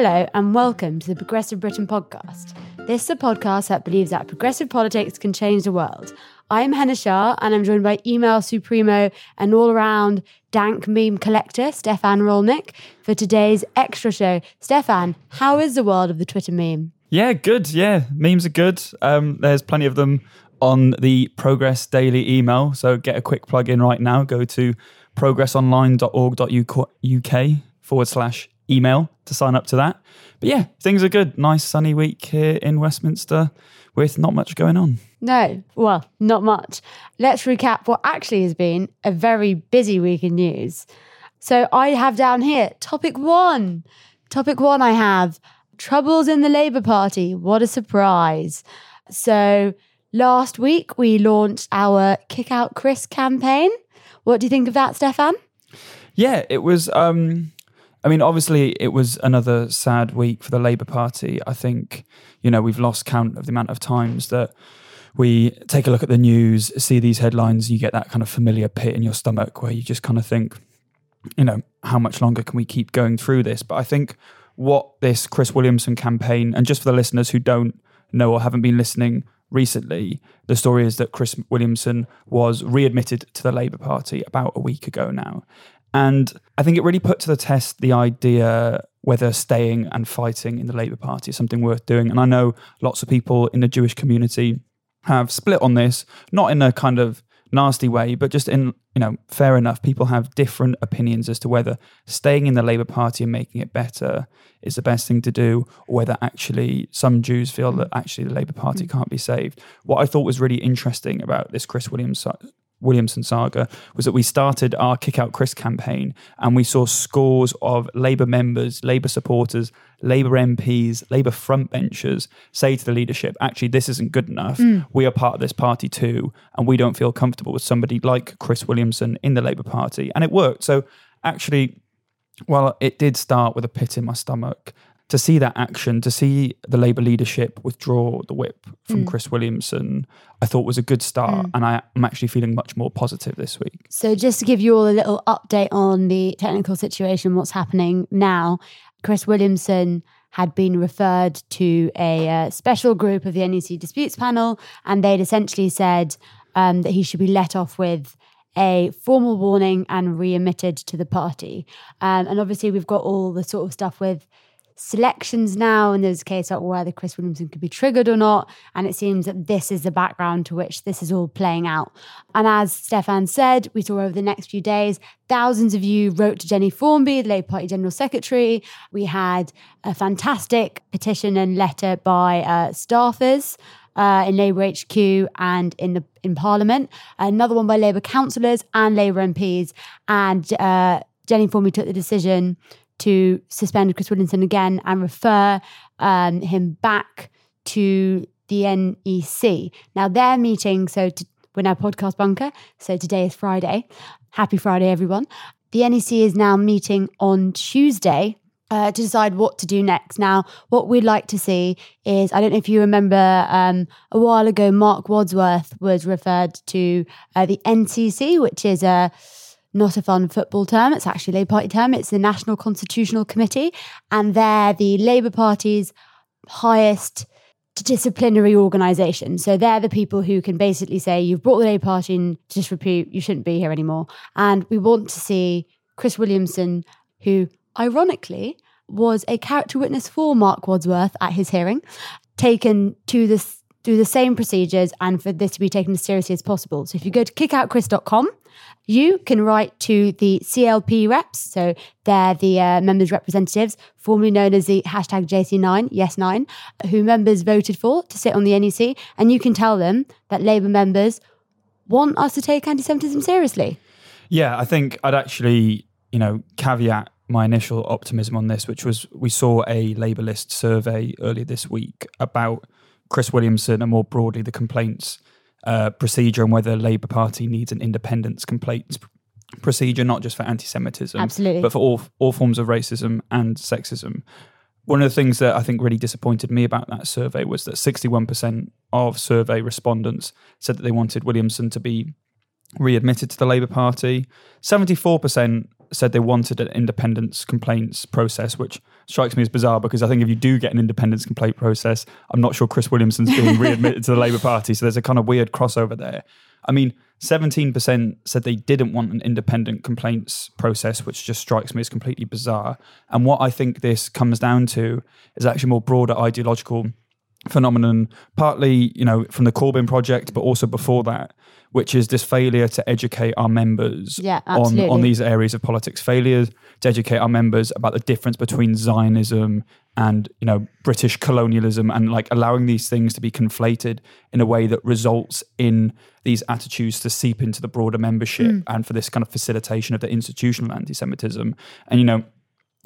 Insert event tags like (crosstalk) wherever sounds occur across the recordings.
Hello, and welcome to the Progressive Britain podcast. This is a podcast that believes that progressive politics can change the world. I'm Henna Shah, and I'm joined by email supremo and all around dank meme collector, Stefan Rolnick, for today's extra show. Stefan, how is the world of the Twitter meme? Yeah, good. Yeah, memes are good. Um, there's plenty of them on the Progress Daily email. So get a quick plug in right now. Go to progressonline.org.uk forward slash email to sign up to that. But yeah, things are good. Nice sunny week here in Westminster with not much going on. No, well, not much. Let's recap what actually has been a very busy week in news. So I have down here topic one. Topic one, I have troubles in the Labour Party. What a surprise. So last week we launched our Kick Out Chris campaign. What do you think of that, Stefan? Yeah, it was. Um, I mean, obviously, it was another sad week for the Labour Party. I think, you know, we've lost count of the amount of times that we take a look at the news, see these headlines, you get that kind of familiar pit in your stomach where you just kind of think, you know, how much longer can we keep going through this? But I think what this Chris Williamson campaign, and just for the listeners who don't know or haven't been listening recently, the story is that Chris Williamson was readmitted to the Labour Party about a week ago now. And I think it really put to the test the idea whether staying and fighting in the Labour Party is something worth doing. And I know lots of people in the Jewish community have split on this, not in a kind of nasty way, but just in, you know, fair enough. People have different opinions as to whether staying in the Labour Party and making it better is the best thing to do, or whether actually some Jews feel that actually the Labour Party mm. can't be saved. What I thought was really interesting about this Chris Williams Williamson saga was that we started our Kick Out Chris campaign and we saw scores of Labour members, Labour supporters, Labour MPs, Labour frontbenchers say to the leadership, actually, this isn't good enough. Mm. We are part of this party too, and we don't feel comfortable with somebody like Chris Williamson in the Labour Party. And it worked. So actually, well, it did start with a pit in my stomach to see that action, to see the Labour leadership withdraw the whip from mm. Chris Williamson, I thought was a good start. Mm. And I, am actually feeling much more positive this week. So, just to give you all a little update on the technical situation, what's happening now, Chris Williamson had been referred to a uh, special group of the NEC disputes panel, and they'd essentially said um, that he should be let off with a formal warning and re-emitted to the party. Um, and obviously, we've got all the sort of stuff with selections now, and there's a case about whether Chris Williamson could be triggered or not. And it seems that this is the background to which this is all playing out. And as Stefan said, we saw over the next few days, thousands of you wrote to Jenny Formby, the Labour Party General Secretary. We had a fantastic petition and letter by uh, staffers. Uh, in Labour HQ and in the in Parliament, another one by Labour councillors and Labour MPs, and uh, Jenny Formby took the decision to suspend Chris Williamson again and refer um, him back to the NEC. Now they're meeting, so to, we're now podcast bunker. So today is Friday. Happy Friday, everyone. The NEC is now meeting on Tuesday uh, to decide what to do next. Now, what we'd like to see is I don't know if you remember um, a while ago, Mark Wadsworth was referred to uh, the NCC, which is a not a fun football term. It's actually Labour Party term. It's the National Constitutional Committee, and they're the Labour Party's highest disciplinary organisation. So they're the people who can basically say, you've brought the Labour Party in disrepute, you shouldn't be here anymore. And we want to see Chris Williamson, who ironically was a character witness for Mark Wadsworth at his hearing, taken to this through the same procedures and for this to be taken as seriously as possible. So if you go to kickoutchris.com, you can write to the CLP reps. So they're the uh, members' representatives, formerly known as the hashtag JC9, yes9, who members voted for to sit on the NEC. And you can tell them that Labour members want us to take anti Semitism seriously. Yeah, I think I'd actually, you know, caveat my initial optimism on this, which was we saw a LabourList survey earlier this week about Chris Williamson and more broadly the complaints uh, procedure and whether the Labour Party needs an independence complaints procedure, not just for anti-Semitism, Absolutely. but for all all forms of racism and sexism. One of the things that I think really disappointed me about that survey was that 61% of survey respondents said that they wanted Williamson to be readmitted to the Labour Party. 74% said they wanted an independence complaints process, which strikes me as bizarre because I think if you do get an independence complaint process, I'm not sure Chris Williamson's being readmitted to the Labour Party. So there's a kind of weird crossover there. I mean, 17% said they didn't want an independent complaints process, which just strikes me as completely bizarre. And what I think this comes down to is actually more broader ideological phenomenon, partly, you know, from the Corbyn project, but also before that, which is this failure to educate our members Yeah, on, on these areas of politics, failure to educate our members about the difference between Zionism and, you know, British colonialism and like allowing these things to be conflated in a way that results in these attitudes to seep into the broader membership Mm. and for this kind of facilitation of the institutional anti-Semitism. And, you know,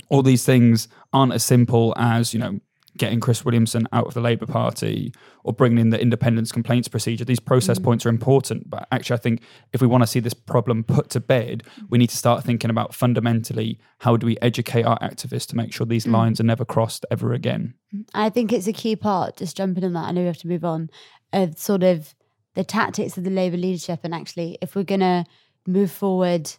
all these things aren't as simple as you know getting Chris Williamson out of the Labour Party or bringing in the independence complaints procedure. These process mm. points are important, but actually, I think if we want to see this problem put to bed, we need to start thinking about fundamentally how do we educate our activists to make sure these mm. lines are never crossed ever again. I think it's a key part, just jumping on that, I know we have to move on, of sort of the tactics of the Labour leadership. And actually, if we're going to move forward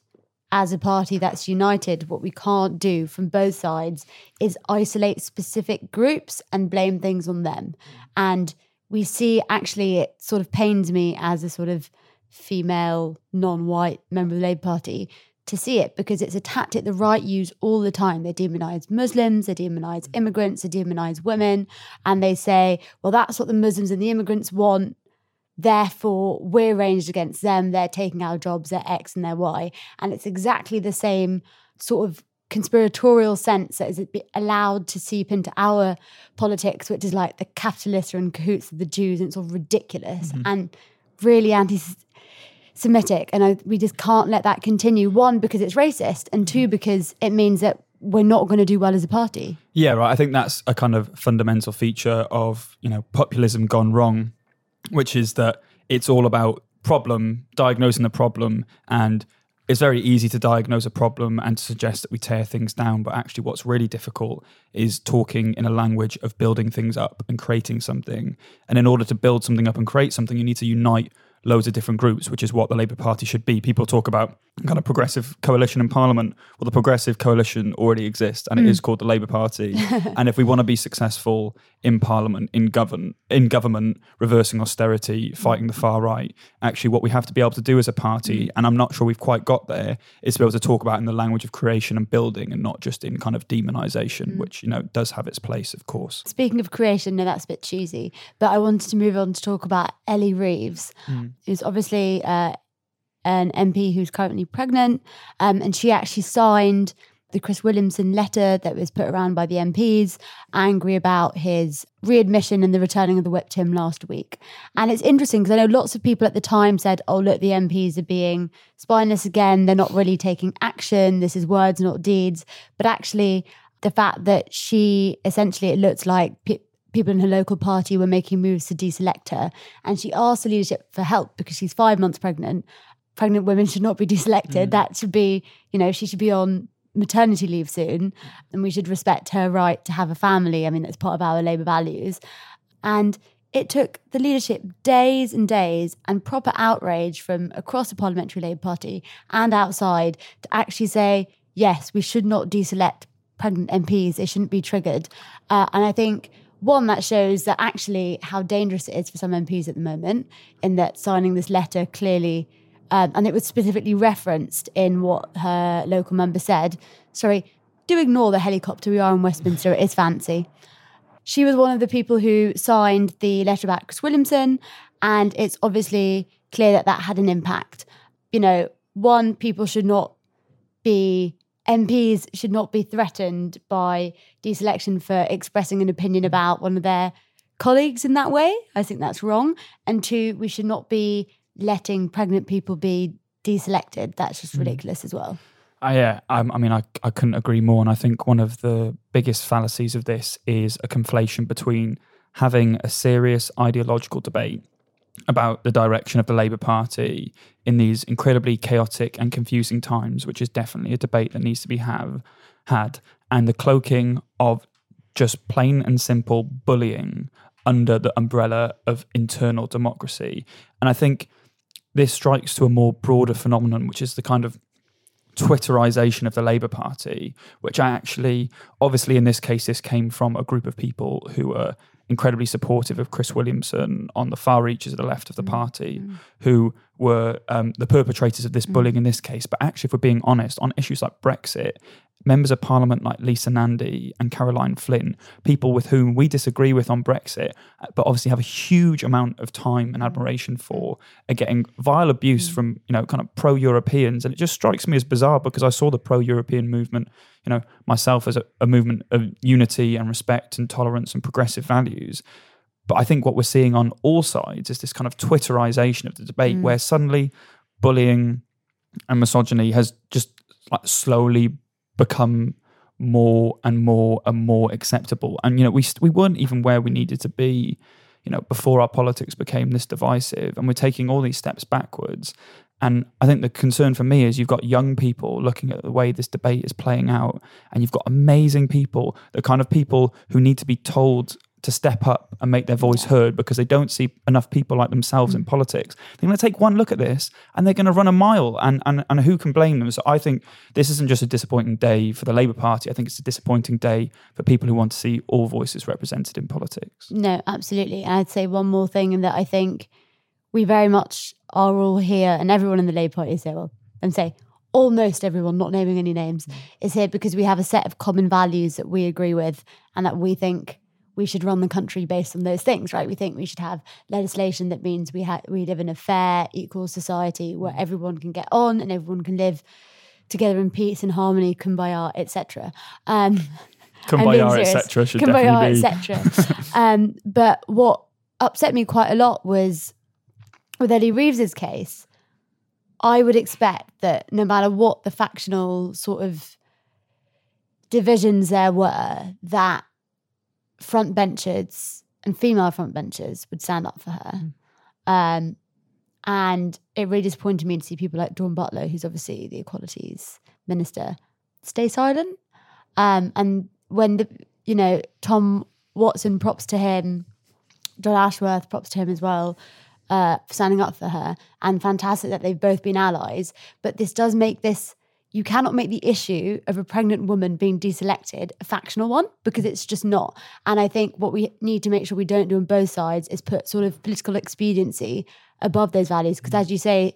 as a party that's united, what we can't do from both sides is isolate specific groups and blame things on them. And we see actually, it sort of pains me as a sort of female, non white member of the Labour Party to see it because it's a tactic the right use all the time. They demonize Muslims, they demonize immigrants, they demonize women, and they say, well, that's what the Muslims and the immigrants want. Therefore, we're ranged against them. They're taking our jobs, they're X and they're Y. And it's exactly the same sort of conspiratorial sense that is allowed to seep into our politics, which is like the capitalists are in cahoots with the Jews, and it's all ridiculous mm-hmm. and really anti Semitic. And I, we just can't let that continue. One, because it's racist, and two, mm-hmm. because it means that we're not going to do well as a party. Yeah, right. I think that's a kind of fundamental feature of, you know, populism gone wrong, which is that it's all about problem, diagnosing the problem and it's very easy to diagnose a problem and to suggest that we tear things down, but actually what's really difficult is talking in a language of building things up and creating something. And in order to build something up and create something, you need to unite loads of different groups, which is what the Labour Party should be. People talk about kind of progressive coalition in Parliament. Well, the progressive coalition already exists, and it mm. is called the Labour Party. (laughs) and if we want to be successful in Parliament, in govern, in government, reversing austerity, fighting the far right, actually, what we have to be able to do as a party, and I'm not sure we've quite got there, is to be able to talk about in the language of creation and building, and not just in kind of demonization, which you know does have its place, of course. Speaking of creation, no, that's a bit cheesy, but I wanted to move on to talk about Ellie Reeves, who's obviously uh, an MP who's currently pregnant, um, and she actually signed the Chris Williamson letter that was put around by the MPs, angry about his readmission and the returning of the whip to him last week. And it's interesting because I know lots of people at the time said, oh, look, the MPs are being spineless again. They're not really taking action. This is words, not deeds. But actually, the fact that she essentially, it looks like pe- people in her local party were making moves to deselect her. And she asked the leadership for help because she's five months pregnant. Pregnant women should not be deselected. Mm. That should be, you know, she should be on maternity leave soon. And we should respect her right to have a family. I mean, that's part of our Labour values. And it took the leadership days and days and proper outrage from across the Parliamentary Labour Party and outside to actually say, yes, we should not deselect pregnant MPs. They shouldn't be triggered. Uh, and I think one that shows that actually how dangerous it is for some MPs at the moment, in that signing this letter clearly, um, and it was specifically referenced in what her local member said. Sorry, do ignore the helicopter. We are in Westminster. It is fancy. She was one of the people who signed the letter about Chris Williamson, and it's obviously clear that that had an impact. You know, one, people should not be MPs should not be threatened by deselection for expressing an opinion about one of their colleagues in that way. I think that's wrong. And two, we should not be letting pregnant people be deselected. That's just ridiculous as well. Uh, yeah, um, I mean, I, I couldn't agree more. And I think one of the biggest fallacies of this is a conflation between having a serious ideological debate about the direction of the Labour Party in these incredibly chaotic and confusing times, which is definitely a debate that needs to be have had, and the cloaking of just plain and simple bullying under the umbrella of internal democracy. And I think this strikes to a more broader phenomenon, which is the kind of Twitterization of the Labour Party, which I actually, obviously, in this case, this came from a group of people who were incredibly supportive of Chris Williamson on the far reaches of the left of the party, mm. who were um, the perpetrators of this mm. bullying in this case. But actually, if we're being honest, on issues like Brexit, members of parliament like Lisa Nandy and Caroline Flint, people with whom we disagree with on Brexit, uh, but obviously have a huge amount of time and admiration for, are getting vile abuse mm. from, you know, kind of pro Europeans. And it just strikes me as bizarre because I saw the pro European movement, you know, myself as a, a movement of unity and respect and tolerance and progressive values. But I think what we're seeing on all sides is this kind of Twitterization of the debate mm. where suddenly bullying and misogyny has just like slowly become more and more and more acceptable. And you know, we we weren't even where we needed to be, you know, before our politics became this divisive, and we're taking all these steps backwards. And I think the concern for me is you've got young people looking at the way this debate is playing out, and you've got amazing people, the kind of people who need to be told to step up and make their voice heard because they don't see enough people like themselves in mm. politics. They're going to take one look at this and they're going to run a mile, and, and, and who can blame them? So I think this isn't just a disappointing day for the Labour Party. I think it's a disappointing day for people who want to see all voices represented in politics. No, absolutely. And I'd say one more thing, and that I think we very much are all here, and everyone in the Labour Party is here, well, and say almost everyone, not naming any names, mm. is here because we have a set of common values that we agree with and that we think we should run the country based on those things, right? We think we should have legislation that means we ha- we live in a fair, equal society where everyone can get on and everyone can live together in peace and harmony, kumbaya, etc. Um, (laughs) kumbaya, (laughs) etc. Should kumbaya, etc. (laughs) um, but what upset me quite a lot was with Ellie Reeves's case. I would expect that no matter what the factional sort of divisions there were, that front benchers and female front benchers would stand up for her. Mm. Um, and it really disappointed me to see people like Dawn Butler, who's obviously the equalities minister, stay silent. Um, and when the you know Tom Watson props to him, Jon Ashworth props to him as well uh, for standing up for her, and fantastic that they've both been allies. But this does make this you cannot make the issue of a pregnant woman being deselected a factional one because it's just not. And I think what we need to make sure we don't do on both sides is put sort of political expediency above those values. Because as you say,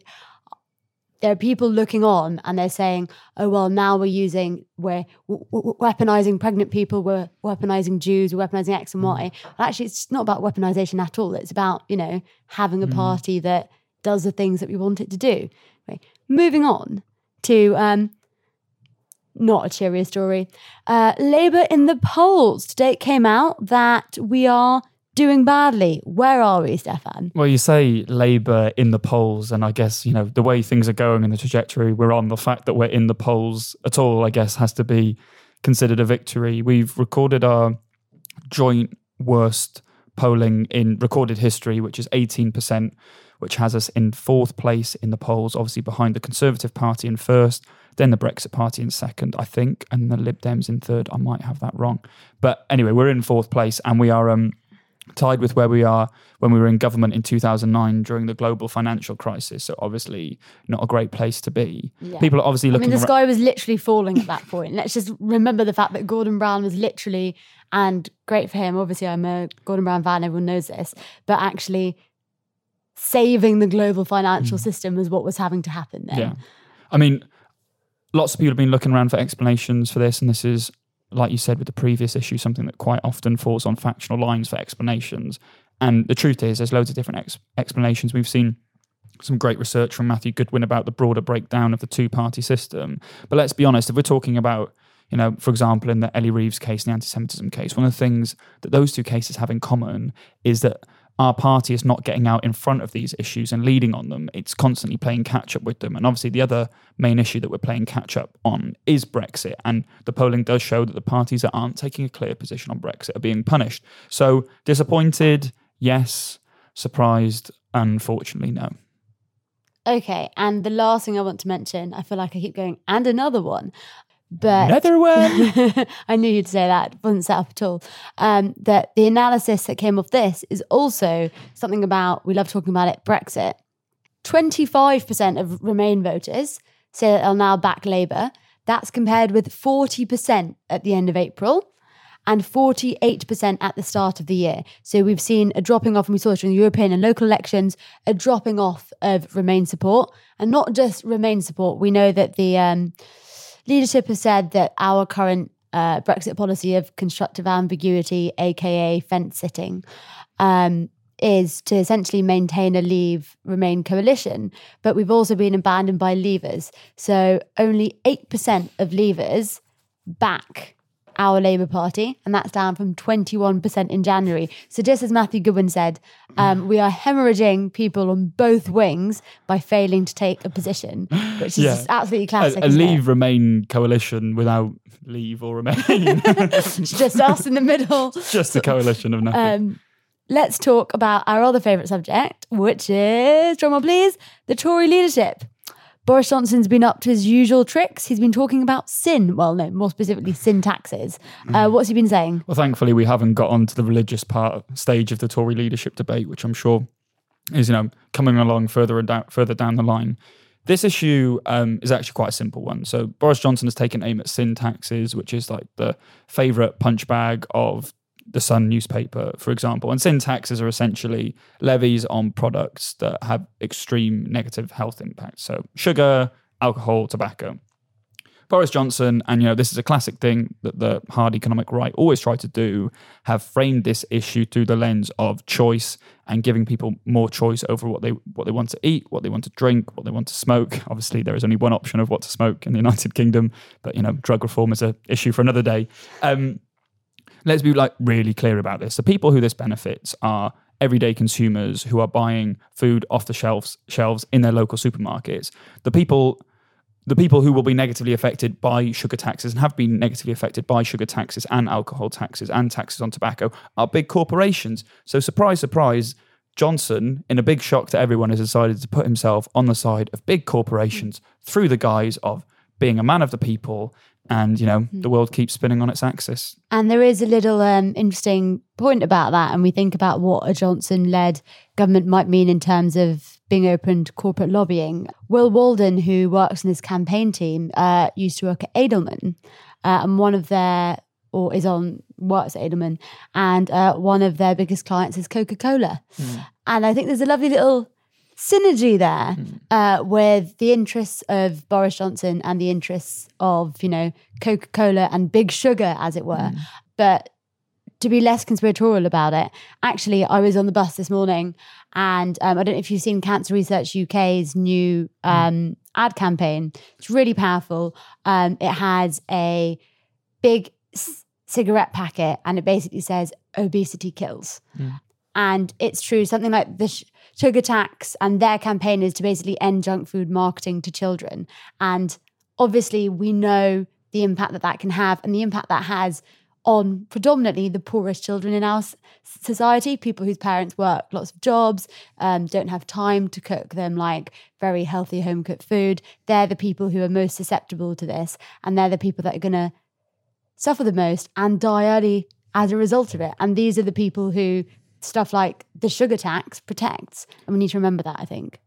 there are people looking on and they're saying, oh, well, now we're using, we're weaponizing pregnant people, we're weaponizing Jews, we're weaponizing X and Y. Mm. Well, actually, it's not about weaponization at all. It's about, you know, having a mm. party that does the things that we want it to do. Moving on to um, not a cheery story. Uh, Labour in the polls. Today it came out that we are doing badly. Where are we, Stefan? Well, you say Labour in the polls, and I guess, you know, the way things are going in the trajectory we're on, the fact that we're in the polls at all, I guess, has to be considered a victory. We've recorded our joint worst polling in recorded history, which is 18% which has us in fourth place in the polls, obviously behind the Conservative Party in first, then the Brexit Party in second, I think, and the Lib Dems in third. I might have that wrong. But anyway, we're in fourth place and we are um, tied with where we are when we were in government in 2009 during the global financial crisis. So obviously not a great place to be. Yeah. People are obviously looking. I mean, the sky was literally falling at that point. Let's just remember the fact that Gordon Brown was literally And great for him. Obviously, I'm a Gordon Brown fan, everyone knows this. But actually, saving the global financial mm. system is what was having to happen then. Yeah. I mean, lots of people have been looking around for explanations for this, and this is, like you said with the previous issue, something that quite often falls on factional lines for explanations. And the truth is, there's loads of different ex- explanations. We've seen some great research from Matthew Goodwin about the broader breakdown of the two party system. But let's be honest, if we're talking about, you know, for example, in the Ellie Reeves case, the anti Semitism case, one of the things that those two cases have in common is that our party is not getting out in front of these issues and leading on them. It's constantly playing catch up with them. And obviously, the other main issue that we're playing catch up on is Brexit. And the polling does show that the parties that aren't taking a clear position on Brexit are being punished. So, disappointed, yes. Surprised, unfortunately, no. Okay, and the last thing I want to mention, I feel like I keep going, and another one. But Another one. (laughs) I knew you'd say that. Wasn't set up at all. Um, that the analysis that came off this is also something about. We love talking about it. Brexit. Twenty-five percent of Remain voters say that they'll now back Labour. That's compared with forty percent at the end of April and 48% at the start of the year. So we've seen a dropping off, and we saw it during the European and local elections, a dropping off of Remain support. And not just Remain support, we know that the um, leadership has said that our current uh, Brexit policy of constructive ambiguity, aka fence sitting, um, is to essentially maintain a leave remain coalition. But we've also been abandoned by leavers. So only 8% of leavers back our Labour Party, and that's down from 21% in January. So, just as Matthew Goodwin said, um, we are hemorrhaging people on both wings by failing to take a position, which is Yeah. absolutely classic. a, a isn't it? leave remain coalition without leave or remain. (laughs) (laughs) It's just us in the middle. Just a coalition of nothing. Um, let's talk about our other favourite subject, which is, drumroll please, the Tory leadership. Boris Johnson's been up to his usual tricks. He's been talking about sin. Well, no, more specifically, sin taxes. Uh, what's he been saying? Well, thankfully, we haven't got on to the religious part stage of the Tory leadership debate, which I'm sure is, you know, coming along further and down, further down the line. This issue um, is actually quite a simple one. So Boris Johnson has taken aim at sin taxes, which is like the favourite punch bag of the Sun newspaper, for example. And sin taxes are essentially levies on products that have extreme negative health impacts. So sugar, alcohol, tobacco. Boris Johnson, and you know, this is a classic thing that the hard economic right always try to do, have framed this issue through the lens of choice and giving people more choice over what they what they want to eat, what they want to drink, what they want to smoke. Obviously, there is only one option of what to smoke in the (laughs) United Kingdom, but you know, drug reform is a issue for another day. Um, let's be like really clear about this. The people who this benefits are everyday consumers who are buying food off the shelves shelves in their local supermarkets. The people the people who will be negatively affected by sugar taxes and have been negatively affected by sugar taxes and alcohol taxes and taxes on tobacco are big corporations. So surprise surprise Johnson, in a big shock to everyone, has decided to put himself on the side of big corporations through the guise of being a man of the people and you know the world keeps spinning on its axis And there is a little um, interesting point about that. And we think about what a Johnson led government might mean in terms of being open to corporate lobbying. Will Walden, who works in his campaign team, uh, used to work at Edelman. Uh, and one of their, or is on, works at Edelman. And uh, one of their biggest clients is Coca Cola. And I think there's a lovely little synergy there uh, with the interests of Boris Johnson and the interests of, you know, Coca Cola and Big Sugar, as it were. But to be less conspiratorial about it, actually, I was on the bus this morning and um, I don't know if you've seen Cancer Research UK's new um, ad campaign. It's really powerful. Um, it has a big c- cigarette packet and it basically says, obesity kills. And it's true, something like the sh- sugar tax and their campaign is to basically end junk food marketing to children. And obviously, we know the impact that that can have and the impact that has on predominantly the poorest children in our society, people whose parents work lots of jobs, um, don't have time to cook them like very healthy home cooked food. They're the people who are most susceptible to this, and they're the people that are going to suffer the most and die early as a result of it. And these are the people who stuff like the sugar tax protects. And we need to remember that, I think.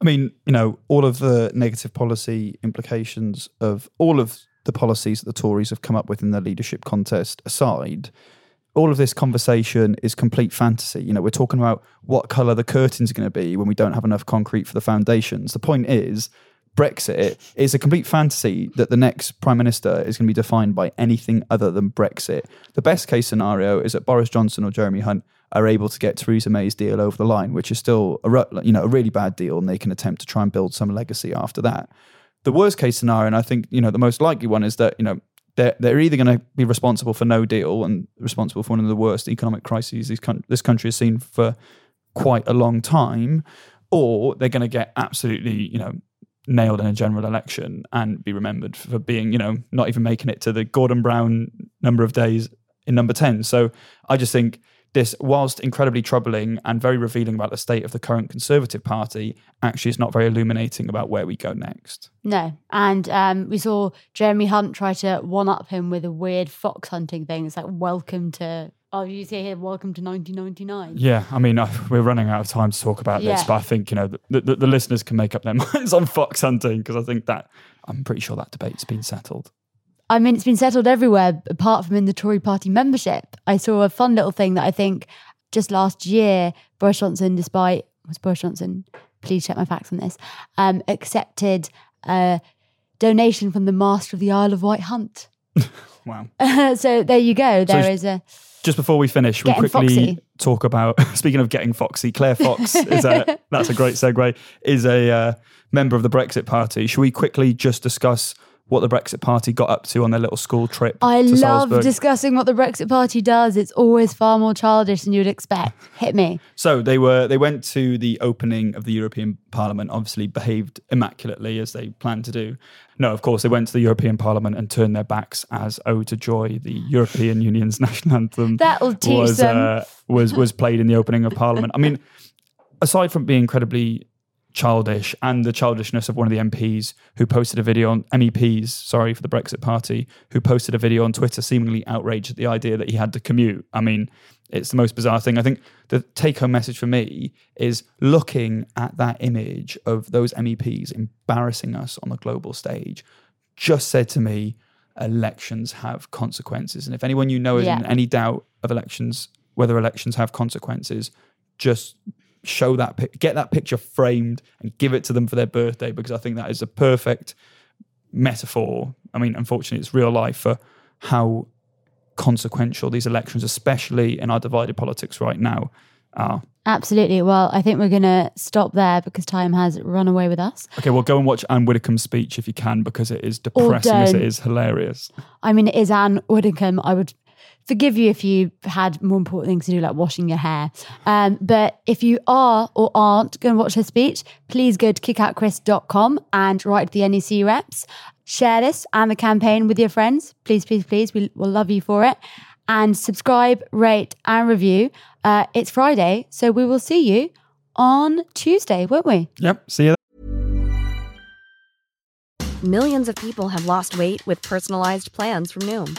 I mean, you know, all of the negative policy implications of all of the policies that the Tories have come up with in their leadership contest aside, all of this conversation is complete fantasy. You know, we're talking about what color the curtains are going to be when we don't have enough concrete for the foundations. The point is, Brexit is a complete fantasy that the next prime minister is going to be defined by anything other than Brexit. The best case scenario is that Boris Johnson or Jeremy Hunt are able to get Theresa May's deal over the line, which is still a you know a really bad deal, and they can attempt to try and build some legacy after that. The worst case scenario, and I think you know the most likely one, is that you know they're, they're either going to be responsible for no deal and responsible for one of the worst economic crises this, this country has seen for quite a long time, or they're going to get absolutely, you know, nailed in a general election and be remembered for being, you know, not even making it to the Gordon Brown number of days in number 10. So I just think this, whilst incredibly troubling and very revealing about the state of the current Conservative Party, actually is not very illuminating about where we go next. No. And um, we saw Jeremy Hunt try to one up him with a weird fox hunting thing. It's like, welcome to, oh, you say here, welcome to 1999. Yeah, I mean, uh, we're running out of time to talk about this, Yeah. but I think, you know, the, the, the listeners can make up their (laughs) minds on fox hunting because I think that, I'm pretty sure that debate's been settled. I mean, it's been settled everywhere apart from in the Tory party membership. I saw a fun little thing that I think just last year, Boris Johnson, despite, was Boris Johnson, please check my facts on this, um, accepted a donation from the master of the Isle of Wight Hunt. (laughs) Wow. (laughs) so there you go. There So- is a. Just before we finish, we quickly foxy. talk about. (laughs) Speaking of getting foxy, Claire Fox is a that's a great segue. Is a uh, member of the Brexit Party. Should we quickly just discuss what the Brexit Party got up to on their little school trip? I love Salzburg? discussing what the Brexit Party does. It's always far more childish than you'd expect. Hit me. So they were they went to the opening of the European Parliament, obviously behaved immaculately as they planned to do. No, of course they went to the European Parliament and turned their backs as "Ode to Joy," the European (laughs) Union's national anthem. That'll teach was, them. Uh, was was played in the opening of Parliament. I mean, aside from being incredibly childish and the childishness of one of the MPs who posted a video on MEPs, sorry for the Brexit Party, who posted a video on Twitter seemingly outraged at the idea that he had to commute. I mean, it's the most bizarre thing. I think the take home message for me is looking at that image of those MEPs embarrassing us on the global stage just said to me, elections have consequences. And if anyone you know is Yeah. in any doubt of elections, whether elections have consequences, just show that, get that picture framed and give it to them for their birthday because I think that is a perfect metaphor. I mean, unfortunately, it's real life for how consequential these elections, especially in our divided politics right now, are. Absolutely. Well, I think we're going to stop there because time has run away with us. Okay, well, go and watch Anne Widdecombe's speech if you can because it is depressing as it hilarious. I mean, it is Anne Widdecombe. I would forgive you if you had more important things to do, like washing your hair. Um, but if you are or aren't going to watch her speech, please go to kickoutchris.com and write to the NEC reps. Share this and the campaign with your friends. Please, please, please. We will love you for it. And subscribe, rate, and review. Uh, it's Friday, so we will see you on Tuesday, won't we? Yep, see you Millions of people have lost weight with personalized plans from Noom,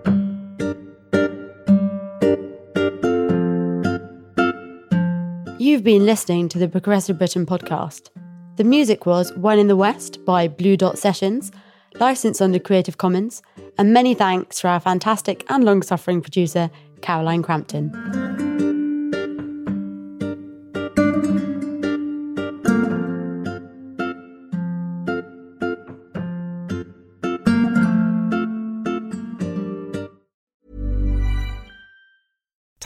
You've been listening to the Progressive Britain podcast. The music was One in the West by Blue Dot Sessions, licensed under Creative Commons, and many thanks to our fantastic and long suffering producer, Caroline Crampton.